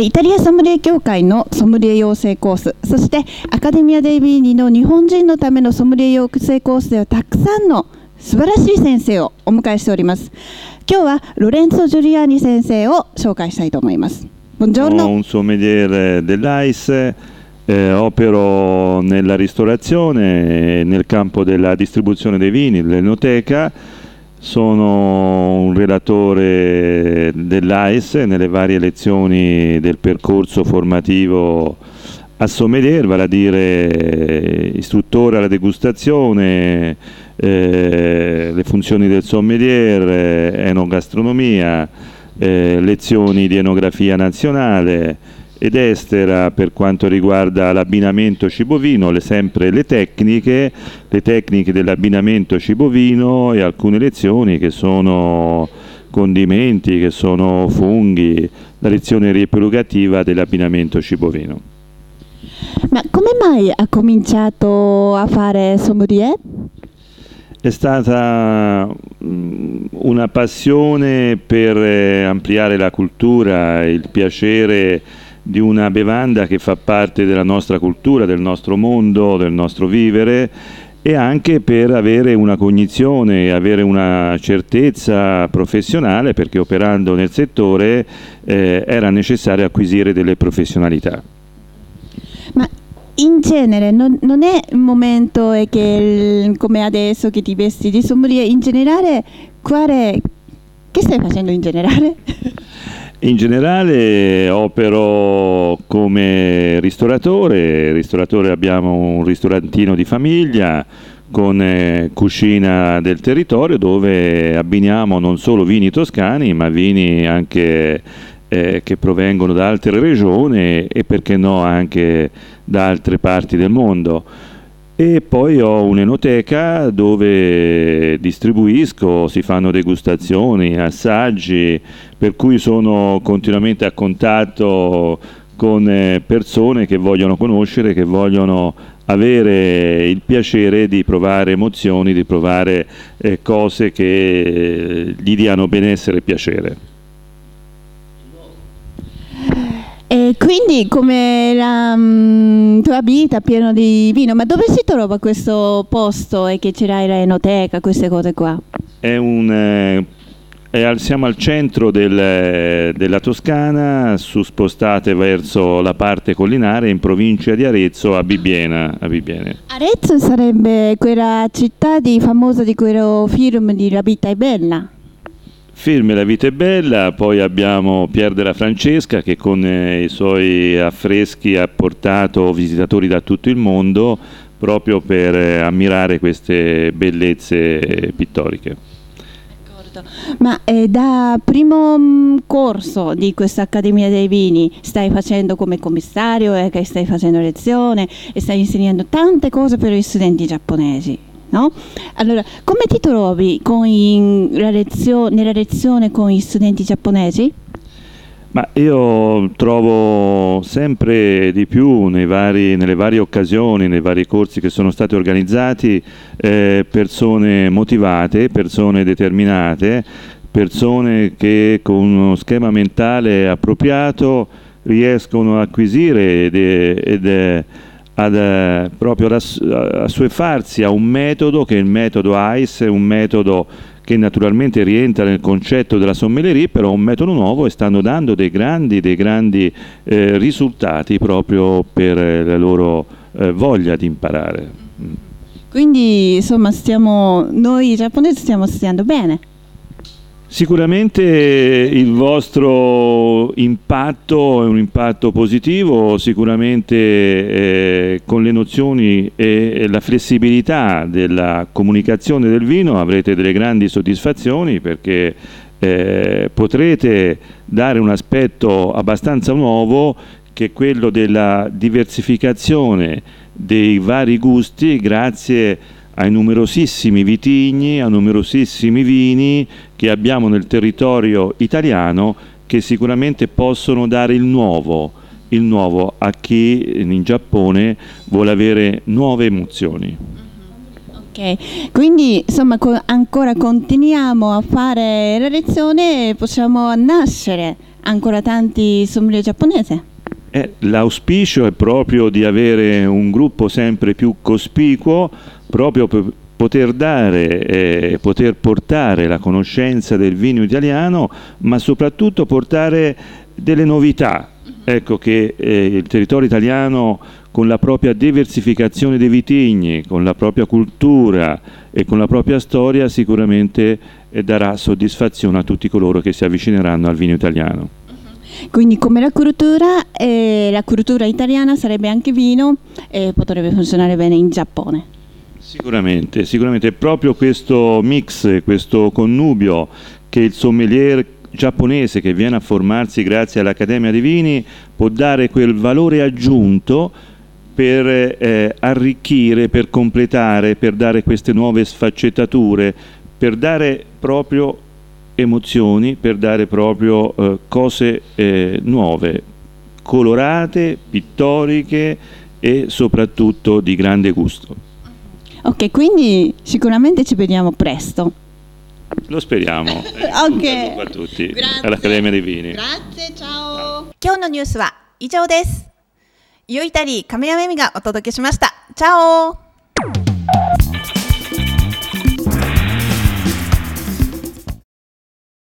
ーイタリアソムリエ協会のソムリエ養成コースそしてアカデミア・デイビーニの日本人のためのソムリエ養成コースではたくさんの素晴らしい先生をお迎えしております。今日はロレンツォ・ジュリアーニ先生を紹介したいと思います。Buongiorno un sommelier dell'AIS, eh, opero nella ristorazione, e nel campo della distribuzione dei vini, dell'enoteca, sono un relatore dell'AIS nelle varie lezioni del percorso formativo a sommelier, vale a dire istruttore alla degustazione, eh, le funzioni del sommelier, eh, enogastronomia, eh, lezioni di enografia nazionale ed estera per quanto riguarda l'abbinamento cibo-vino, le- sempre le tecniche, le tecniche dell'abbinamento cibo-vino e alcune lezioni che sono condimenti, che sono funghi, la lezione riepilogativa dell'abbinamento cibo-vino. ma come mai ha cominciato a fare sommelier? È stata mm, una passione per eh, ampliare la cultura, il piacere di una bevanda che fa parte della nostra cultura, del nostro mondo, del nostro vivere e anche per avere una cognizione, avere una certezza professionale perché operando nel settore eh, era necessario acquisire delle professionalità. Ma in genere non, non è un momento che il- come adesso che ti vesti di sommelier, in generale quale, che stai facendo in generale? In generale opero come ristoratore, ristoratore abbiamo un ristorantino di famiglia con eh, cucina del territorio dove abbiniamo non solo vini toscani ma vini anche eh, che provengono da altre regioni e perché no anche da altre parti del mondo. E poi ho un'enoteca dove distribuisco, si fanno degustazioni, assaggi, per cui sono continuamente a contatto con eh, persone che vogliono conoscere, che vogliono avere il piacere di provare emozioni, di provare eh, cose che eh, gli diano benessere e piacere. E quindi come la mm, tua vita piena di vino, ma dove si trova questo posto e che c'era l'enoteca, queste cose qua? È un, eh, è al- siamo al centro del- della Toscana, su spostate verso la parte collinare, in provincia di Arezzo, a Bibbiena. A Bibbiene. Arezzo sarebbe quella città di, famosa di quello film di La vita è bella. Film La vita è bella, poi abbiamo Pier della Francesca che con eh, i suoi affreschi ha portato visitatori da tutto il mondo proprio per eh, ammirare queste bellezze pittoriche. Ma eh, da primo mm, corso di questa Accademia dei Vini stai facendo come commissario e che stai facendo lezione e stai insegnando tante cose per gli studenti giapponesi, no? Allora, come ti trovi i- lezio- nella lezione con gli studenti giapponesi? Ma io trovo sempre di più vari- nelle varie occasioni, nei vari corsi che sono stati organizzati, eh, persone motivate, persone determinate, persone che con uno schema mentale appropriato riescono ad acquisire ed, ed, eh, ad eh, proprio ad ass- assuefarsi a un metodo che è il metodo ICE, un metodo che naturalmente rientra nel concetto della sommelierie, però un metodo nuovo e stanno dando dei grandi, dei grandi eh, risultati proprio per eh, la loro eh, voglia di imparare. Mm. Quindi, insomma, stiamo, noi giapponesi stiamo studiando bene. Sicuramente il vostro impatto è un impatto positivo, sicuramente eh, con le nozioni e la flessibilità della comunicazione del vino avrete delle grandi soddisfazioni perché eh, potrete dare un aspetto abbastanza nuovo che è quello della diversificazione dei vari gusti grazie ai numerosissimi vitigni, a numerosissimi vini che abbiamo nel territorio italiano che sicuramente possono dare il nuovo, il nuovo a chi in Giappone vuole avere nuove emozioni. Ok, Ok, quindi insomma co- ancora continuiamo a fare la lezione e possiamo nascere ancora tanti sommelier giapponesi. Eh, l'auspicio è proprio di avere un gruppo sempre più cospicuo, proprio per poter dare, eh, poter portare la conoscenza del vino italiano, ma soprattutto portare delle novità. Ecco che eh, il territorio italiano con la propria diversificazione dei vitigni, con la propria cultura e con la propria storia sicuramente eh, darà soddisfazione a tutti coloro che si avvicineranno al vino italiano. Quindi come la cultura, eh, la cultura italiana sarebbe anche vino e potrebbe funzionare bene in Giappone. Sicuramente, sicuramente proprio questo mix, questo connubio che il sommelier giapponese che viene a formarsi grazie all'Accademia dei Vini può dare quel valore aggiunto per eh, arricchire, per completare, per dare queste nuove sfaccettature, per dare proprio emozioni, per dare proprio eh, cose eh, nuove, colorate, pittoriche e soprattutto di grande gusto. Ok, quindi sicuramente ci vediamo presto. Lo speriamo. ok. A tutti. Grazie. All'Accademia dei Vini. Grazie, ciao. 今日のニュースは以上です。ゆいたり亀山恵美がお届けしました。チャオ